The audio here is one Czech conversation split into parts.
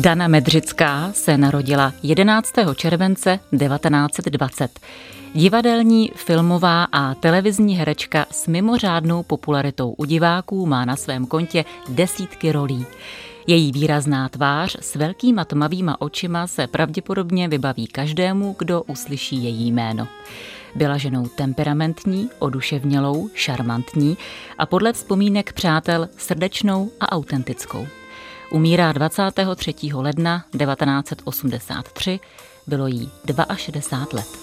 Dana Medřická se narodila 11. července 1920. Divadelní, filmová a televizní herečka s mimořádnou popularitou u diváků má na svém kontě desítky rolí. Její výrazná tvář s velkýma tmavýma očima se pravděpodobně vybaví každému, kdo uslyší její jméno. Byla ženou temperamentní, oduševnělou, šarmantní a podle vzpomínek přátel srdečnou a autentickou. Umírá 23. ledna 1983, bylo jí 62 let.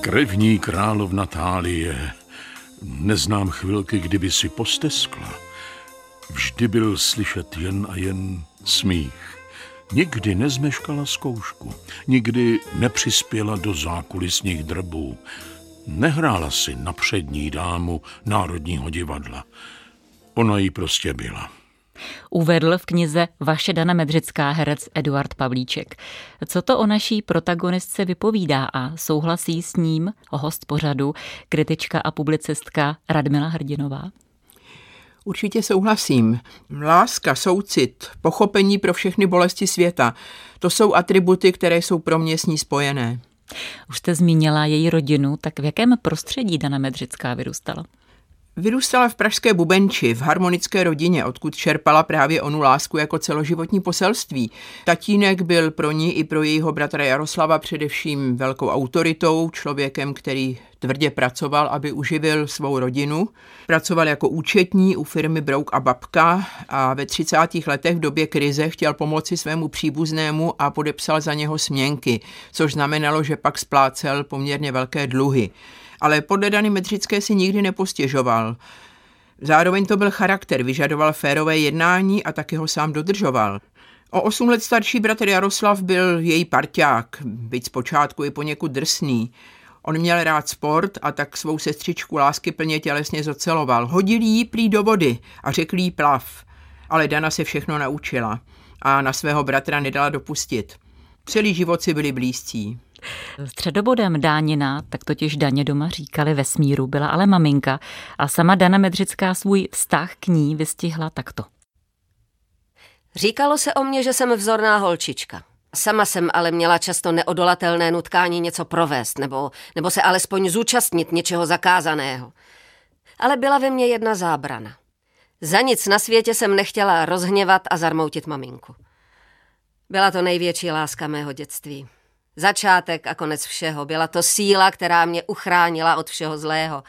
Krevní královna Tálie, neznám chvilky, kdyby si posteskla. Vždy byl slyšet jen a jen smích. Nikdy nezmeškala zkoušku, nikdy nepřispěla do zákulisních drbů. Nehrála si na přední dámu Národního divadla. Ona jí prostě byla. Uvedl v knize Vaše Dana Medřická herec Eduard Pavlíček. Co to o naší protagonistce vypovídá a souhlasí s ním host pořadu, kritička a publicistka Radmila Hrdinová? Určitě souhlasím. Láska, soucit, pochopení pro všechny bolesti světa, to jsou atributy, které jsou pro mě s ní spojené. Už jste zmínila její rodinu, tak v jakém prostředí Dana Medřická vyrůstala? Vyrůstala v pražské Bubenči, v harmonické rodině, odkud čerpala právě onu lásku jako celoživotní poselství. Tatínek byl pro ní i pro jejího bratra Jaroslava především velkou autoritou, člověkem, který tvrdě pracoval, aby uživil svou rodinu. Pracoval jako účetní u firmy Brouk a Babka a ve 30. letech v době krize chtěl pomoci svému příbuznému a podepsal za něho směnky, což znamenalo, že pak splácel poměrně velké dluhy ale podle Dany Medřické si nikdy nepostěžoval. Zároveň to byl charakter, vyžadoval férové jednání a taky ho sám dodržoval. O osm let starší bratr Jaroslav byl její parťák, byť zpočátku i poněkud drsný. On měl rád sport a tak svou sestřičku lásky plně tělesně zoceloval. Hodil jí prý do vody a řekl jí plav. Ale Dana se všechno naučila a na svého bratra nedala dopustit. Celý život si byli blízcí. Středobodem Dánina, tak totiž Daně doma říkali ve smíru, byla ale maminka a sama Dana Medřická svůj vztah k ní vystihla takto. Říkalo se o mně, že jsem vzorná holčička. Sama jsem ale měla často neodolatelné nutkání něco provést nebo, nebo se alespoň zúčastnit něčeho zakázaného. Ale byla ve mně jedna zábrana. Za nic na světě jsem nechtěla rozhněvat a zarmoutit maminku. Byla to největší láska mého dětství. Začátek a konec všeho. Byla to síla, která mě uchránila od všeho zlého.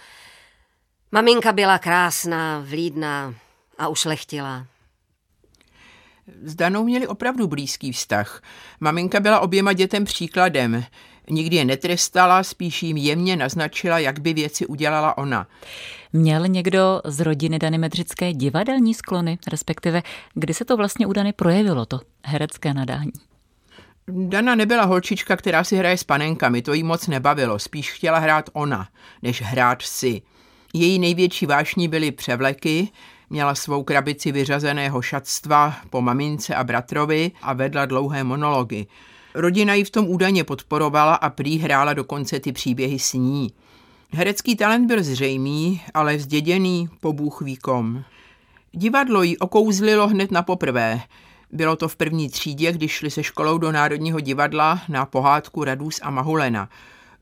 Maminka byla krásná, vlídná a ušlechtilá. S Danou měli opravdu blízký vztah. Maminka byla oběma dětem příkladem. Nikdy je netrestala, spíš jim jemně naznačila, jak by věci udělala ona. Měl někdo z rodiny Dany Medřické divadelní sklony, respektive kdy se to vlastně u Dany projevilo, to herecké nadání? Dana nebyla holčička, která si hraje s panenkami, to jí moc nebavilo, spíš chtěla hrát ona, než hrát si. Její největší vášní byly převleky, měla svou krabici vyřazeného šatstva po mamince a bratrovi a vedla dlouhé monology. Rodina ji v tom údajně podporovala a prý hrála dokonce ty příběhy s ní. Herecký talent byl zřejmý, ale vzděděný po bůh výkom. Divadlo jí okouzlilo hned na poprvé. Bylo to v první třídě, když šli se školou do Národního divadla na pohádku Radus a Mahulena.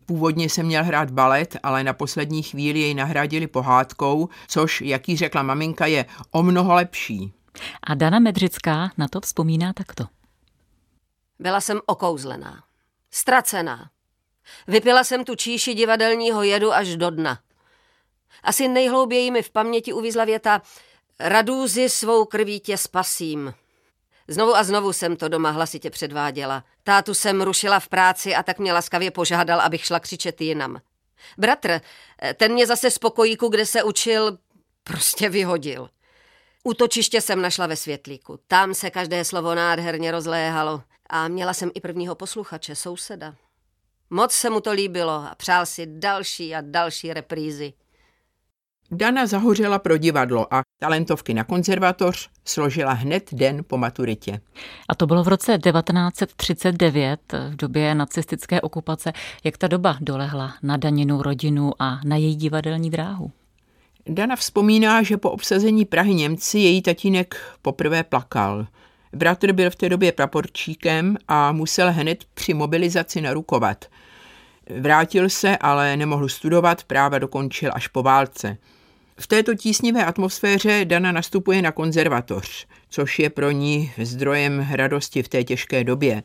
Původně se měl hrát balet, ale na poslední chvíli jej nahradili pohádkou, což, jak jí řekla maminka, je o mnoho lepší. A Dana Medřická na to vzpomíná takto. Byla jsem okouzlená, ztracená. Vypila jsem tu číši divadelního jedu až do dna. Asi nejhlouběji mi v paměti uvízla věta Radůzi svou krví tě spasím. Znovu a znovu jsem to doma hlasitě předváděla. Tátu jsem rušila v práci a tak mě laskavě požádal, abych šla křičet jinam. Bratr, ten mě zase z pokojíku, kde se učil, prostě vyhodil. Útočiště jsem našla ve světlíku. Tam se každé slovo nádherně rozléhalo. A měla jsem i prvního posluchače, souseda. Moc se mu to líbilo a přál si další a další reprízy. Dana zahořela pro divadlo a talentovky na konzervatoř složila hned den po maturitě. A to bylo v roce 1939, v době nacistické okupace. Jak ta doba dolehla na Daninu rodinu a na její divadelní dráhu? Dana vzpomíná, že po obsazení Prahy Němci její tatínek poprvé plakal. Bratr byl v té době praporčíkem a musel hned při mobilizaci narukovat. Vrátil se, ale nemohl studovat, práva dokončil až po válce. V této tísnivé atmosféře Dana nastupuje na konzervatoř, což je pro ní zdrojem radosti v té těžké době.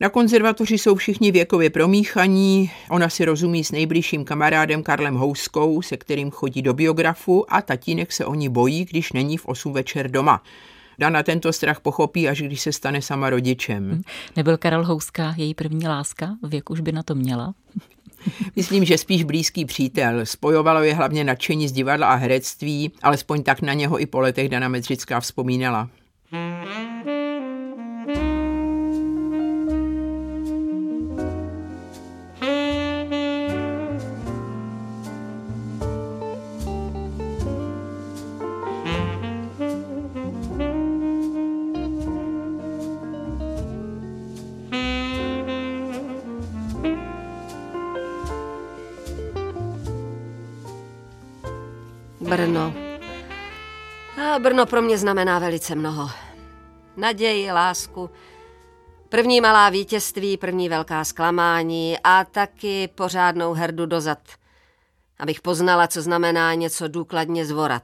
Na konzervatoři jsou všichni věkově promíchaní, ona si rozumí s nejbližším kamarádem Karlem Houskou, se kterým chodí do biografu a tatínek se o ní bojí, když není v 8 večer doma. Dana tento strach pochopí, až když se stane sama rodičem. Nebyl Karel Houska její první láska? Věk už by na to měla? Myslím, že spíš blízký přítel. Spojovalo je hlavně nadšení z divadla a herectví, alespoň tak na něho i po letech Dana Medřická vzpomínala. Brno. A Brno pro mě znamená velice mnoho. Naději, lásku, první malá vítězství, první velká zklamání a taky pořádnou herdu dozad, abych poznala, co znamená něco důkladně zvorat.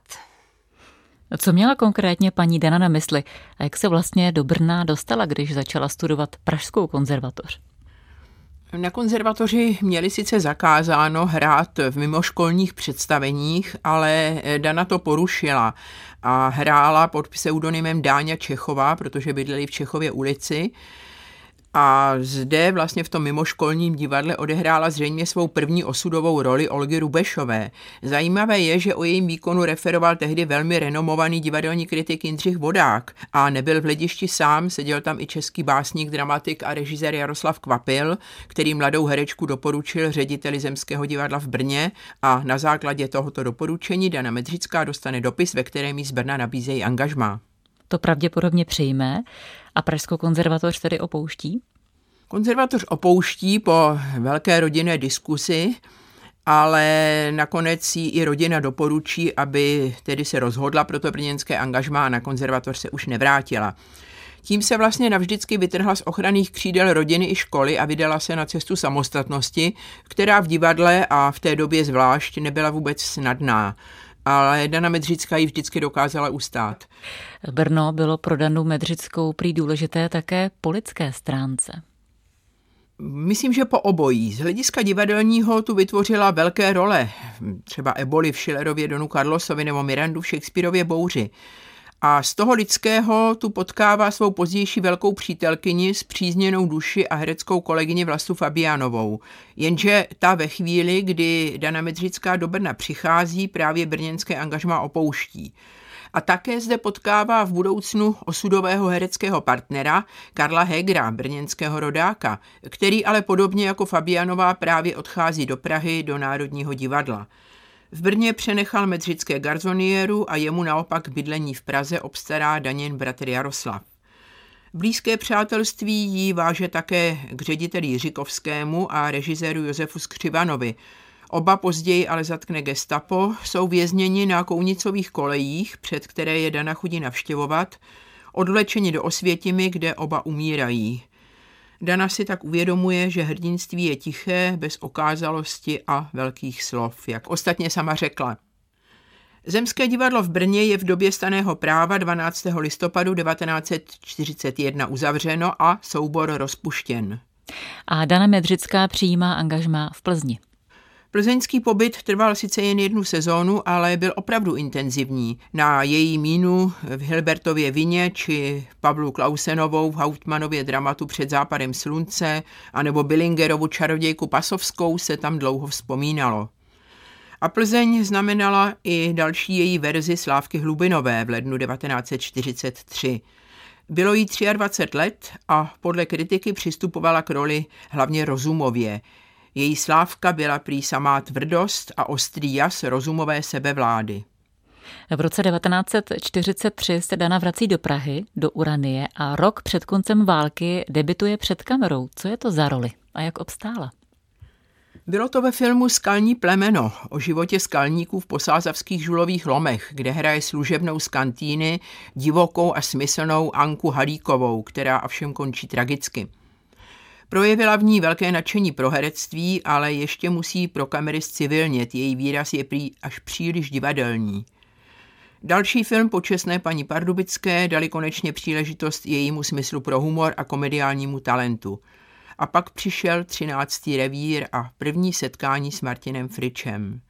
Co měla konkrétně paní Dana na mysli a jak se vlastně do Brna dostala, když začala studovat Pražskou konzervatoř? Na konzervatoři měli sice zakázáno hrát v mimoškolních představeních, ale Dana to porušila a hrála pod pseudonymem Dáňa Čechová, protože bydleli v Čechově ulici a zde vlastně v tom mimoškolním divadle odehrála zřejmě svou první osudovou roli Olgy Rubešové. Zajímavé je, že o jejím výkonu referoval tehdy velmi renomovaný divadelní kritik Jindřich Vodák a nebyl v hledišti sám, seděl tam i český básník, dramatik a režisér Jaroslav Kvapil, který mladou herečku doporučil řediteli Zemského divadla v Brně a na základě tohoto doporučení Dana Medřická dostane dopis, ve kterém jí z Brna nabízejí angažmá. To pravděpodobně přijme a Pražskou konzervatoř tedy opouští? Konzervatoř opouští po velké rodinné diskusi, ale nakonec jí i rodina doporučí, aby tedy se rozhodla pro to brněnské angažmá a na konzervatoř se už nevrátila. Tím se vlastně navždycky vytrhla z ochranných křídel rodiny i školy a vydala se na cestu samostatnosti, která v divadle a v té době zvlášť nebyla vůbec snadná ale Dana Medřická ji vždycky dokázala ustát. Brno bylo pro Danu Medřickou prý důležité také po lidské stránce. Myslím, že po obojí. Z hlediska divadelního tu vytvořila velké role, třeba Eboli v Schillerově Donu Carlosovi nebo Mirandu v Shakespeareově Bouři. A z toho lidského tu potkává svou pozdější velkou přítelkyni s přízněnou duši a hereckou kolegyni Vlastu Fabianovou. Jenže ta ve chvíli, kdy Dana Medřická do Brna přichází, právě brněnské angažma opouští. A také zde potkává v budoucnu osudového hereckého partnera Karla Hegra, brněnského rodáka, který ale podobně jako Fabianová právě odchází do Prahy do Národního divadla. V Brně přenechal medřické garzonieru a jemu naopak bydlení v Praze obstará Daněn bratr Jaroslav. Blízké přátelství jí váže také k řediteli Jiřikovskému a režiséru Josefu Skřivanovi. Oba později ale zatkne gestapo, jsou vězněni na Kounicových kolejích, před které je Dana chudí navštěvovat, odvlečeni do Osvětimi, kde oba umírají. Dana si tak uvědomuje, že hrdinství je tiché, bez okázalosti a velkých slov, jak ostatně sama řekla. Zemské divadlo v Brně je v době staného práva 12. listopadu 1941 uzavřeno a soubor rozpuštěn. A Dana Medřická přijímá angažmá v Plzni. Plzeňský pobyt trval sice jen jednu sezónu, ale byl opravdu intenzivní. Na její mínu v Hilbertově vině či Pavlu Klausenovou v Hautmanově dramatu Před západem slunce anebo Billingerovu čarodějku Pasovskou se tam dlouho vzpomínalo. A Plzeň znamenala i další její verzi Slávky Hlubinové v lednu 1943. Bylo jí 23 let a podle kritiky přistupovala k roli hlavně rozumově. Její slávka byla prý samá tvrdost a ostrý jas rozumové sebevlády. V roce 1943 se Dana vrací do Prahy, do Uranie a rok před koncem války debituje před kamerou. Co je to za roli a jak obstála? Bylo to ve filmu Skalní plemeno o životě skalníků v posázavských žulových lomech, kde hraje služebnou z kantýny divokou a smyslnou Anku Halíkovou, která a všem končí tragicky. Projevila v ní velké nadšení pro herectví, ale ještě musí pro kamery civilnět, její výraz je prý až příliš divadelní. Další film Počesné paní Pardubické dali konečně příležitost jejímu smyslu pro humor a komediálnímu talentu. A pak přišel třináctý revír a první setkání s Martinem Fričem.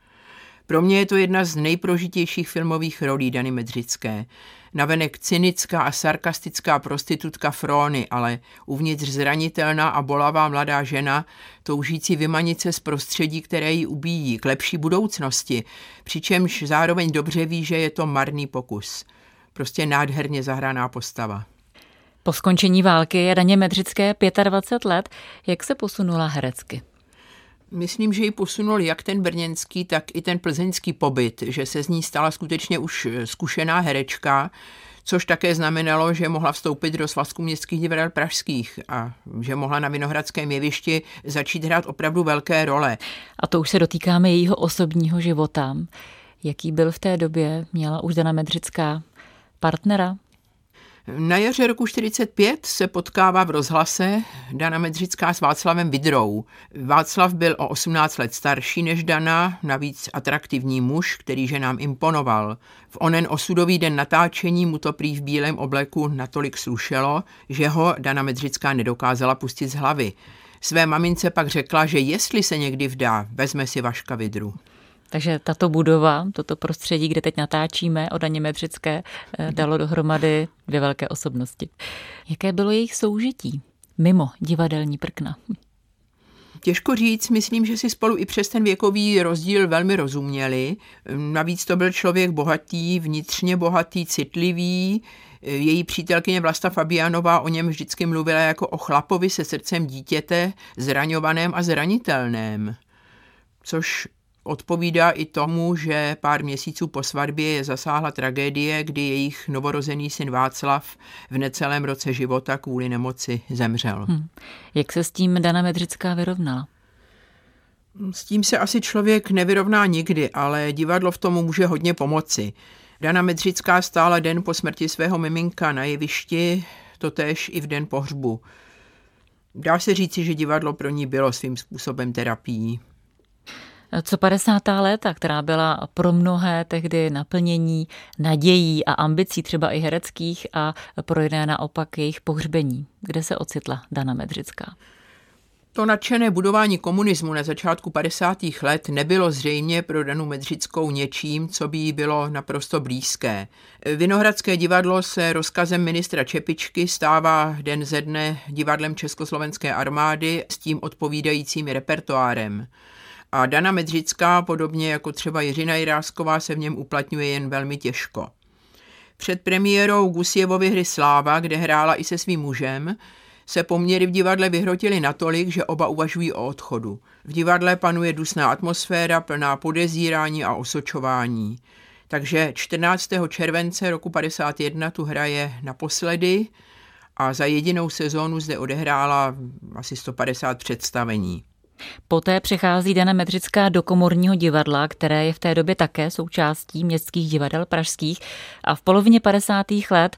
Pro mě je to jedna z nejprožitějších filmových rolí Dany Medřické. Navenek cynická a sarkastická prostitutka Fróny, ale uvnitř zranitelná a bolavá mladá žena, toužící vymanit se z prostředí, které ji ubíjí, k lepší budoucnosti, přičemž zároveň dobře ví, že je to marný pokus. Prostě nádherně zahraná postava. Po skončení války je Daně Medřické 25 let. Jak se posunula herecky? Myslím, že ji posunul jak ten brněnský, tak i ten plzeňský pobyt, že se z ní stala skutečně už zkušená herečka, což také znamenalo, že mohla vstoupit do svazku městských divadel pražských a že mohla na Vinohradském jevišti začít hrát opravdu velké role. A to už se dotýkáme jejího osobního života. Jaký byl v té době? Měla už Dana Medřická partnera? Na jaře roku 45 se potkává v rozhlase Dana Medřická s Václavem Vidrou. Václav byl o 18 let starší než Dana, navíc atraktivní muž, který že nám imponoval. V onen osudový den natáčení mu to prý v bílém obleku natolik slušelo, že ho Dana Medřická nedokázala pustit z hlavy. Své mamince pak řekla, že jestli se někdy vdá, vezme si Vaška Vidru. Takže tato budova, toto prostředí, kde teď natáčíme o Daně Medřické, eh, dalo dohromady dvě velké osobnosti. Jaké bylo jejich soužití mimo divadelní prkna? Těžko říct, myslím, že si spolu i přes ten věkový rozdíl velmi rozuměli. Navíc to byl člověk bohatý, vnitřně bohatý, citlivý. Její přítelkyně Vlasta Fabianová o něm vždycky mluvila jako o chlapovi se srdcem dítěte, zraňovaném a zranitelném. Což Odpovídá i tomu, že pár měsíců po svatbě je zasáhla tragédie, kdy jejich novorozený syn Václav v necelém roce života kvůli nemoci zemřel. Hmm. Jak se s tím Dana Medřická vyrovnala? S tím se asi člověk nevyrovná nikdy, ale divadlo v tom může hodně pomoci. Dana Medřická stála den po smrti svého miminka na jevišti, totéž i v den pohřbu. Dá se říci, že divadlo pro ní bylo svým způsobem terapií. Co 50. léta, která byla pro mnohé tehdy naplnění nadějí a ambicí třeba i hereckých a pro jiné naopak jejich pohřbení. Kde se ocitla Dana Medřická? To nadšené budování komunismu na začátku 50. let nebylo zřejmě pro Danu Medřickou něčím, co by jí bylo naprosto blízké. Vinohradské divadlo se rozkazem ministra Čepičky stává den ze dne divadlem Československé armády s tím odpovídajícím repertoárem. A Dana Medřická, podobně jako třeba Jiřina Jirásková, se v něm uplatňuje jen velmi těžko. Před premiérou Gusjevovy hry Sláva, kde hrála i se svým mužem, se poměry v divadle vyhrotily natolik, že oba uvažují o odchodu. V divadle panuje dusná atmosféra plná podezírání a osočování. Takže 14. července roku 51 tu hraje naposledy a za jedinou sezónu zde odehrála asi 150 představení. Poté přechází Dana Medřická do komorního divadla, které je v té době také součástí městských divadel pražských a v polovině 50. let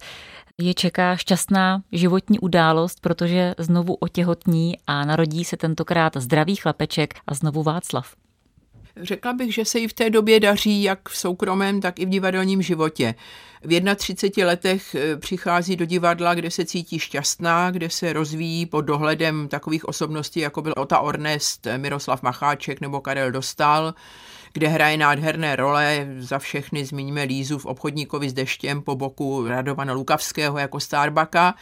je čeká šťastná životní událost, protože znovu otěhotní a narodí se tentokrát zdravý chlapeček a znovu Václav. Řekla bych, že se jí v té době daří jak v soukromém, tak i v divadelním životě. V 31 letech eh, přichází do divadla, kde se cítí šťastná, kde se rozvíjí pod dohledem takových osobností, jako byl Ota Ornest, Miroslav Macháček nebo Karel Dostal, kde hraje nádherné role, za všechny zmíníme Lízu v obchodníkovi s deštěm po boku Radovana Lukavského jako Starbaka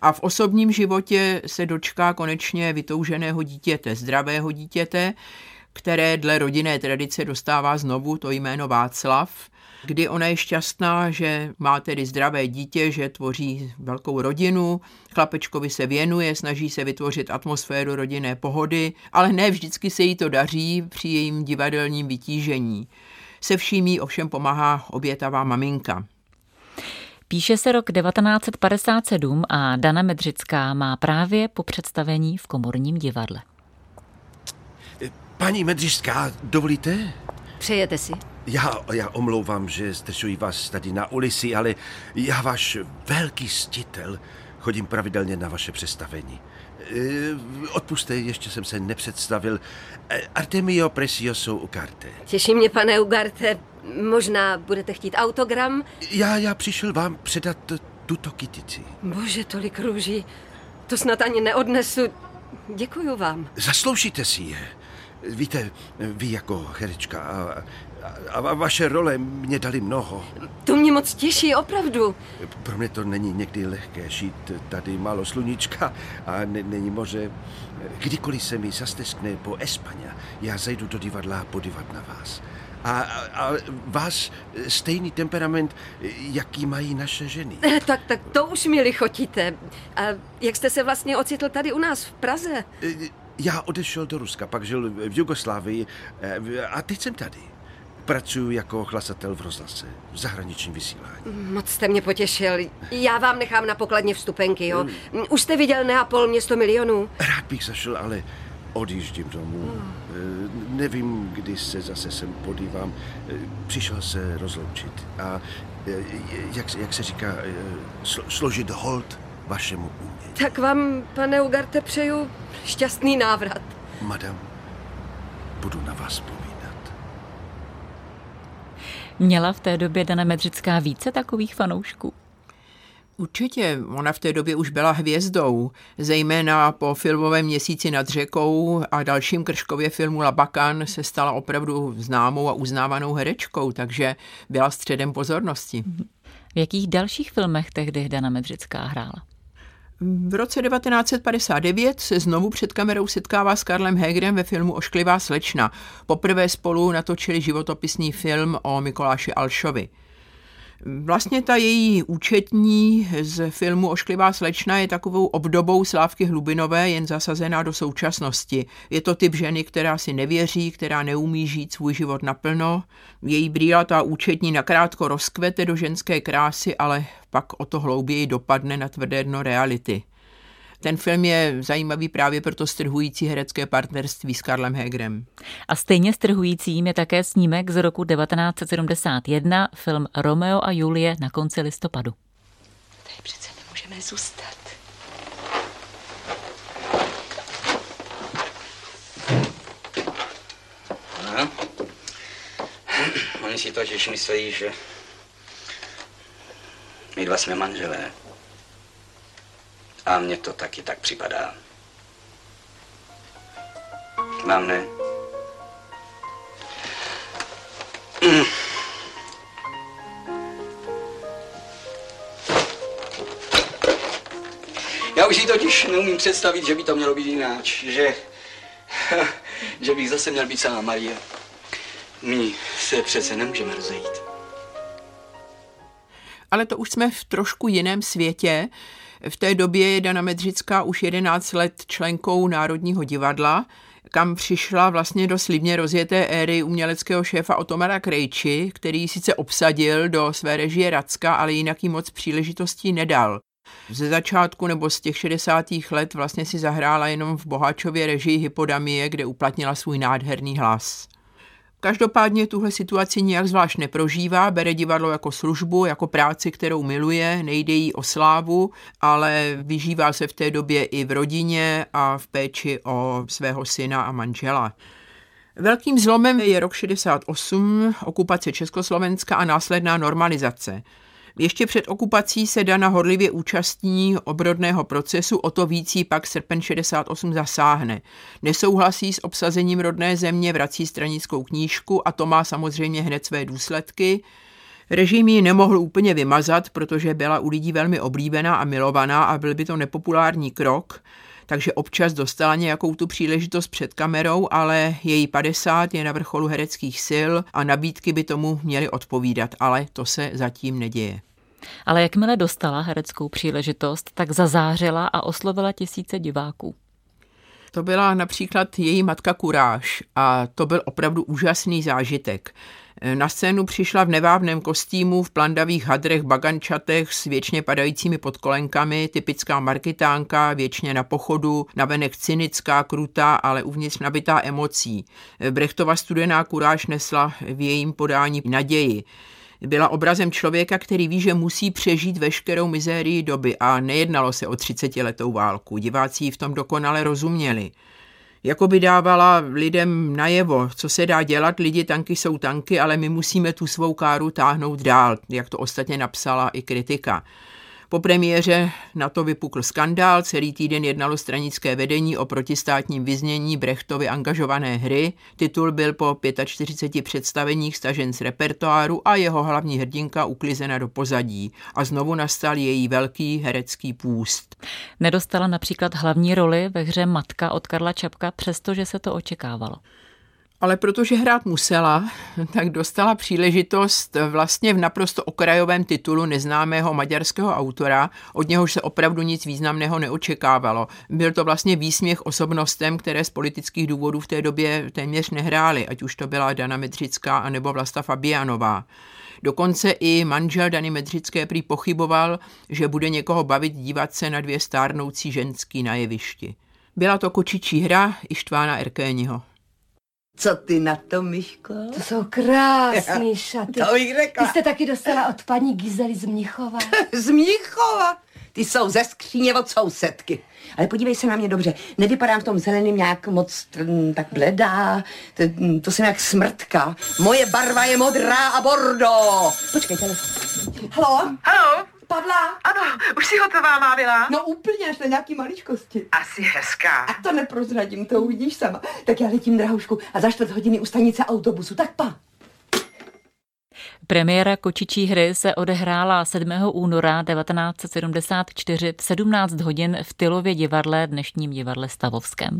a v osobním životě se dočká konečně vytouženého dítěte, zdravého dítěte, které dle rodinné tradice dostává znovu to jméno Václav, kdy ona je šťastná, že má tedy zdravé dítě, že tvoří velkou rodinu, chlapečkovi se věnuje, snaží se vytvořit atmosféru rodinné pohody, ale ne vždycky se jí to daří při jejím divadelním vytížení. Se vším jí ovšem pomáhá obětavá maminka. Píše se rok 1957 a Dana Medřická má právě po představení v komorním divadle. Paní Medřišská, dovolíte? Přejete si? Já, já omlouvám, že zdržuji vás tady na ulici, ale já váš velký stitel chodím pravidelně na vaše představení. Eh, odpuste, ještě jsem se nepředstavil. Eh, Artemio Precioso Ugarte. Těší mě, pane Ugarte. Možná budete chtít autogram? Já, já přišel vám předat tuto kytici. Bože, tolik růží. To snad ani neodnesu. Děkuju vám. Zasloužíte si je. Víte, vy jako herečka a, a, a vaše role mě dali mnoho. To mě moc těší, opravdu. Pro mě to není někdy lehké žít tady málo sluníčka a ne, není moře. Kdykoliv se mi zasteskne po Espaně, já zajdu do divadla a podívat na vás. A, a, a vás stejný temperament, jaký mají naše ženy. Eh, Tak, tak to už mi lichotíte. A jak jste se vlastně ocitl tady u nás v Praze? Eh, Já odešel do Ruska, pak žil v Jugoslávii eh, a teď jsem tady. Pracuji jako hlasatel v rozhlase, v zahraničním vysílání. Moc jste mě potěšil. Já vám nechám na pokladně vstupenky, jo? Už jste viděl Neapol, město milionů? Rád bych zašel, ale odjíždím domů. Eh, Nevím, kdy se zase sem podívám. Eh, Přišel se rozloučit a jak, jak se říká, slo- složit hold vašemu umění. Tak vám, pane Ugarte, přeju šťastný návrat. Madam, budu na vás vzpomínat. Měla v té době Dana Medřická více takových fanoušků? Určitě, ona v té době už byla hvězdou, zejména po filmovém měsíci nad řekou a dalším Krškově filmu Labakan se stala opravdu známou a uznávanou herečkou, takže byla středem pozornosti. V jakých dalších filmech tehdy Dana Medřická hrála? V roce 1959 se znovu před kamerou setkává s Karlem Hegerem ve filmu Ošklivá slečna. Poprvé spolu natočili životopisný film o Mikoláši Alšovi. Vlastně ta její účetní z filmu Ošklivá slečna je takovou obdobou Slávky Hlubinové, jen zasazená do současnosti. Je to typ ženy, která si nevěří, která neumí žít svůj život naplno. Její brýlatá účetní nakrátko rozkvete do ženské krásy, ale pak o to hlouběji dopadne na tvrdé dno reality. Ten film je zajímavý právě pro to strhující herecké partnerství s Karlem Hegerem. A stejně strhujícím je také snímek z roku 1971, film Romeo a Julie na konci listopadu. Tady přece nemůžeme zůstat. No. Oni si totiž myslí, že my dva jsme manželé. A mně to taky tak připadá. Vám ne? Já už si totiž neumím představit, že by to mělo být jináč, že, že bych zase měl být sama Marie. My se přece nemůžeme rozejít. Ale to už jsme v trošku jiném světě. V té době je Dana Medřická už 11 let členkou Národního divadla, kam přišla vlastně do slibně rozjeté éry uměleckého šéfa Otomara Krejči, který sice obsadil do své režie Racka, ale jinak jí moc příležitostí nedal. Ze začátku nebo z těch 60. let vlastně si zahrála jenom v Boháčově režii Hypodamie, kde uplatnila svůj nádherný hlas. Každopádně tuhle situaci nijak zvlášť neprožívá, bere divadlo jako službu, jako práci, kterou miluje, nejde jí o slávu, ale vyžívá se v té době i v rodině a v péči o svého syna a manžela. Velkým zlomem je rok 68, okupace Československa a následná normalizace. Ještě před okupací se Dana horlivě účastní obrodného procesu, o to víc pak srpen 68 zasáhne. Nesouhlasí s obsazením rodné země, vrací stranickou knížku a to má samozřejmě hned své důsledky. Režim ji nemohl úplně vymazat, protože byla u lidí velmi oblíbená a milovaná a byl by to nepopulární krok, takže občas dostala nějakou tu příležitost před kamerou, ale její 50 je na vrcholu hereckých sil a nabídky by tomu měly odpovídat, ale to se zatím neděje. Ale jakmile dostala hereckou příležitost, tak zazářila a oslovila tisíce diváků. To byla například její matka Kuráž a to byl opravdu úžasný zážitek. Na scénu přišla v nevábném kostýmu, v plandavých hadrech, bagančatech s věčně padajícími podkolenkami, typická markitánka, věčně na pochodu, navenek cynická, krutá, ale uvnitř nabitá emocí. Brechtova studená kuráž nesla v jejím podání naději. Byla obrazem člověka, který ví, že musí přežít veškerou mizérii doby a nejednalo se o 30-letou válku. Diváci v tom dokonale rozuměli. Jako by dávala lidem najevo, co se dá dělat, lidi tanky jsou tanky, ale my musíme tu svou káru táhnout dál, jak to ostatně napsala i kritika. Po premiéře na to vypukl skandál, celý týden jednalo stranické vedení o protistátním vyznění Brechtovy angažované hry. Titul byl po 45 představeních stažen z repertoáru a jeho hlavní hrdinka uklizena do pozadí. A znovu nastal její velký herecký půst. Nedostala například hlavní roli ve hře Matka od Karla Čapka, přestože se to očekávalo ale protože hrát musela, tak dostala příležitost vlastně v naprosto okrajovém titulu neznámého maďarského autora, od něhož se opravdu nic významného neočekávalo. Byl to vlastně výsměch osobnostem, které z politických důvodů v té době téměř nehrály, ať už to byla Dana Medřická anebo Vlasta Fabianová. Dokonce i manžel Dany Medřické prý pochyboval, že bude někoho bavit dívat se na dvě stárnoucí ženský na jevišti. Byla to kočičí hra Ištvána Erkéniho. Co ty na to, Myško? To jsou krásný šaty. To bych řekla. Ty jste taky dostala od paní Gizely z Mnichova. z Mnichova? Ty jsou ze skříně od sousedky. Ale podívej se na mě dobře. Nevypadám v tom zeleném nějak moc mm, tak bledá. To, mm, to jsem jak smrtka. Moje barva je modrá a bordo. Počkej, telefon. Halo? Halo? Pavla? Ano, už si hotová, má byla? No úplně, až na nějaký maličkosti. Asi hezká. A to neprozradím, to uvidíš sama. Tak já letím, drahušku, a za čtvrt hodiny u stanice autobusu. Tak pa. Premiéra kočičí hry se odehrála 7. února 1974 v 17 hodin v Tylově divadle, dnešním divadle Stavovském.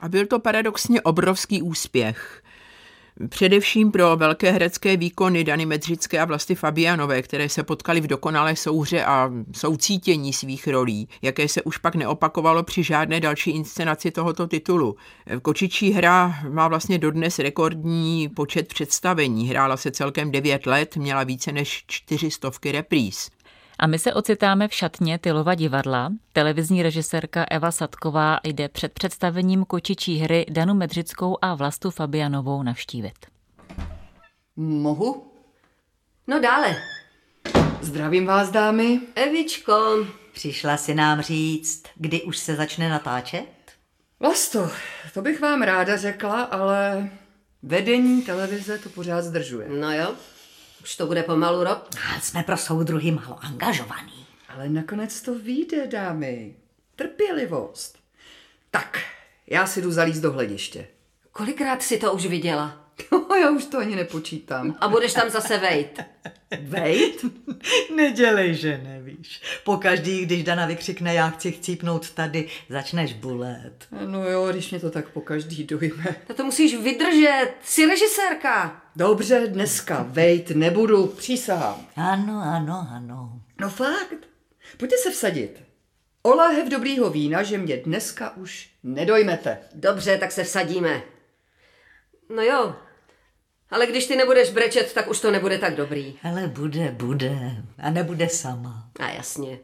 A byl to paradoxně obrovský úspěch. Především pro velké herecké výkony Dany Medřické a Vlasty Fabianové, které se potkali v dokonalé souhře a soucítění svých rolí, jaké se už pak neopakovalo při žádné další inscenaci tohoto titulu. Kočičí hra má vlastně dodnes rekordní počet představení. Hrála se celkem 9 let, měla více než 400 repríz. A my se ocitáme v šatně Tylova divadla. Televizní režisérka Eva Sadková jde před představením kočičí hry Danu Medřickou a Vlastu Fabianovou navštívit. Mohu? No dále. Zdravím vás, dámy. Evičko. Přišla si nám říct, kdy už se začne natáčet? Vlasto, to bych vám ráda řekla, ale vedení televize to pořád zdržuje. No jo, už to bude pomalu rok. Ale jsme pro soudruhy málo angažovaný. Ale nakonec to vyjde, dámy. Trpělivost. Tak, já si jdu zalíst do hlediště. Kolikrát si to už viděla? No, já už to ani nepočítám. A budeš tam zase vejt. Vejt? Nedělej, že nevíš. Pokaždý, když Dana vykřikne, já chci chcípnout tady, začneš bulet. No jo, když mě to tak pokaždý dojme. To to musíš vydržet, jsi režisérka. Dobře, dneska vejt nebudu, přísahám. Ano, ano, ano. No fakt. Pojďte se vsadit. O dobrýho vína, že mě dneska už nedojmete. Dobře, tak se vsadíme. No jo, ale když ty nebudeš brečet, tak už to nebude tak dobrý. Ale bude, bude. A nebude sama. A jasně.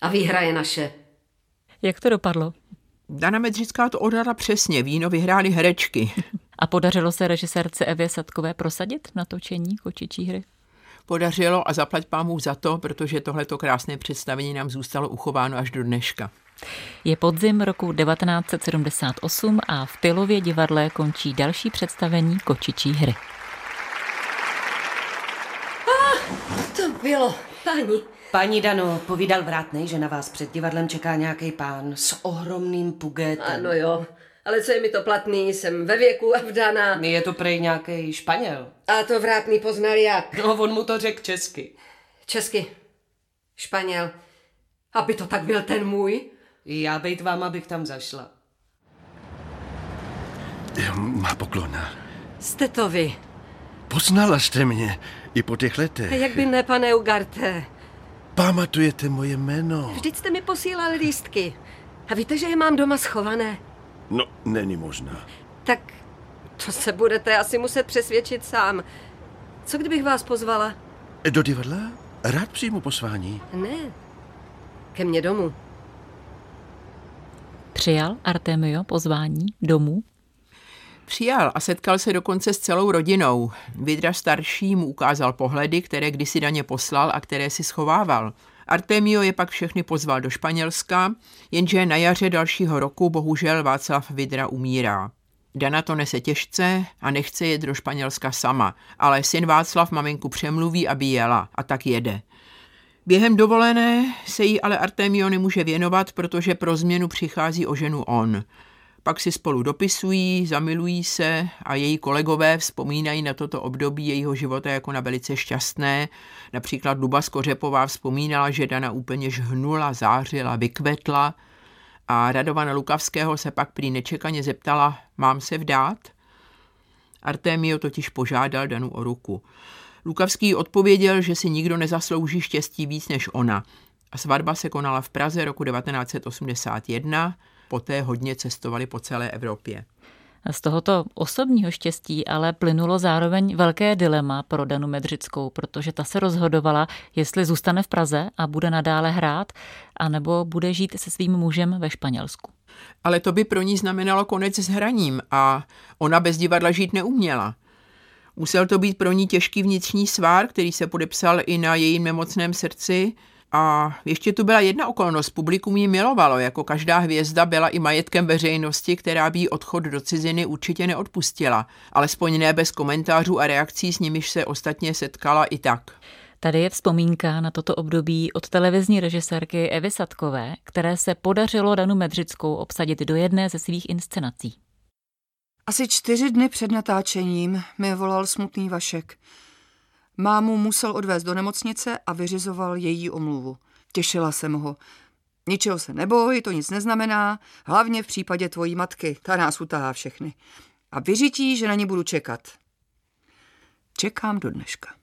A výhra je naše. Jak to dopadlo? Dana Medřická to odhadla přesně, víno vyhráli herečky. A podařilo se režisérce Evě Sadkové prosadit natočení kočičí hry? Podařilo a zaplať pámu za to, protože tohleto krásné představení nám zůstalo uchováno až do dneška. Je podzim roku 1978 a v Tylově divadle končí další představení kočičí hry. Ah, to bylo, paní. Paní Dano, povídal vrátnej, že na vás před divadlem čeká nějaký pán s ohromným pugetem. Ano jo, ale co je mi to platný, jsem ve věku a vdaná. Je to prej nějaký Španěl. A to vrátný poznal jak? No, on mu to řekl česky. Česky. Španěl. Aby to tak byl ten můj? Já bejt vám, abych tam zašla. Má poklona. Jste to vy. Poznala jste mě i po těch letech. Jak by ne, pane Ugarte. Pamatujete moje jméno? Vždyť jste mi posílali lístky. A víte, že je mám doma schované? No, není možná. Tak to se budete asi muset přesvědčit sám. Co kdybych vás pozvala? Do divadla? Rád přijmu posvání. Ne, ke mně domů. Přijal Artemio pozvání domů? Přijal a setkal se dokonce s celou rodinou. Vidra starší mu ukázal pohledy, které kdysi daně poslal a které si schovával. Artemio je pak všechny pozval do Španělska, jenže na jaře dalšího roku bohužel Václav Vidra umírá. Dana to nese těžce a nechce jet do Španělska sama, ale syn Václav maminku přemluví, aby jela a tak jede. Během dovolené se jí ale Artemio nemůže věnovat, protože pro změnu přichází o ženu on. Pak si spolu dopisují, zamilují se a její kolegové vzpomínají na toto období jejího života jako na velice šťastné. Například Luba Skořepová vzpomínala, že Dana úplně žhnula, zářila, vykvetla a Radovana Lukavského se pak prý nečekaně zeptala, mám se vdát? Artemio totiž požádal Danu o ruku. Lukavský odpověděl, že si nikdo nezaslouží štěstí víc než ona. A svatba se konala v Praze roku 1981, poté hodně cestovali po celé Evropě. Z tohoto osobního štěstí ale plynulo zároveň velké dilema pro Danu Medřickou, protože ta se rozhodovala, jestli zůstane v Praze a bude nadále hrát, anebo bude žít se svým mužem ve Španělsku. Ale to by pro ní znamenalo konec s hraním a ona bez divadla žít neuměla. Musel to být pro ní těžký vnitřní svár, který se podepsal i na jejím nemocném srdci. A ještě tu byla jedna okolnost. Publikum ji milovalo, jako každá hvězda byla i majetkem veřejnosti, která by odchod do ciziny určitě neodpustila. Alespoň ne bez komentářů a reakcí, s nimiž se ostatně setkala i tak. Tady je vzpomínka na toto období od televizní režisérky Evy Sadkové, které se podařilo Danu Medřickou obsadit do jedné ze svých inscenací. Asi čtyři dny před natáčením mi volal smutný Vašek. Mámu musel odvést do nemocnice a vyřizoval její omluvu. Těšila jsem ho. Ničeho se neboj, to nic neznamená, hlavně v případě tvojí matky, ta nás utahá všechny. A vyřití, že na ní budu čekat. Čekám do dneška.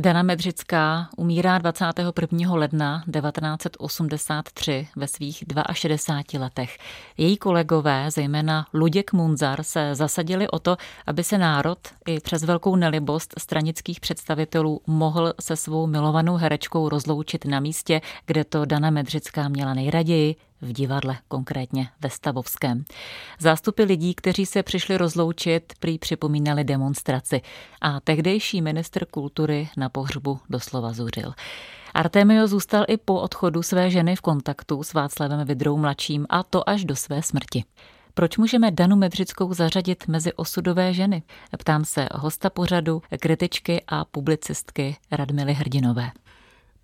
Dana Medřická umírá 21. ledna 1983 ve svých 62 letech. Její kolegové, zejména Luděk Munzar, se zasadili o to, aby se národ i přes velkou nelibost stranických představitelů mohl se svou milovanou herečkou rozloučit na místě, kde to Dana Medřická měla nejraději, v divadle, konkrétně ve Stavovském. Zástupy lidí, kteří se přišli rozloučit, prý připomínali demonstraci a tehdejší ministr kultury na pohřbu doslova zuřil. Artemio zůstal i po odchodu své ženy v kontaktu s Václavem Vidrou mladším a to až do své smrti. Proč můžeme Danu Medřickou zařadit mezi osudové ženy? Ptám se hosta pořadu, kritičky a publicistky Radmily Hrdinové.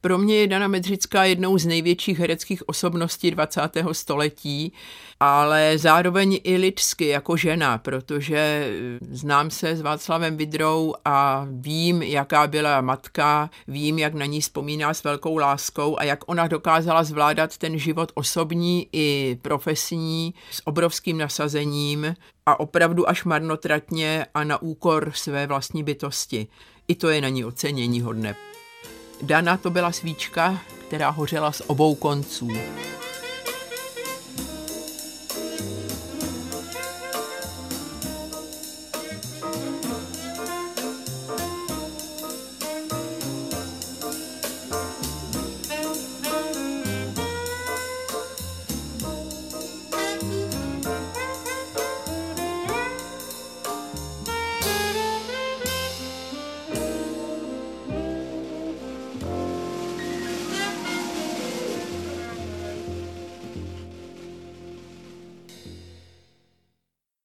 Pro mě je Dana Medřická jednou z největších hereckých osobností 20. století, ale zároveň i lidsky jako žena, protože znám se s Václavem Vidrou a vím, jaká byla matka, vím, jak na ní vzpomíná s velkou láskou a jak ona dokázala zvládat ten život osobní i profesní s obrovským nasazením a opravdu až marnotratně a na úkor své vlastní bytosti. I to je na ní ocenění hodné. Dana to byla svíčka, která hořela z obou konců.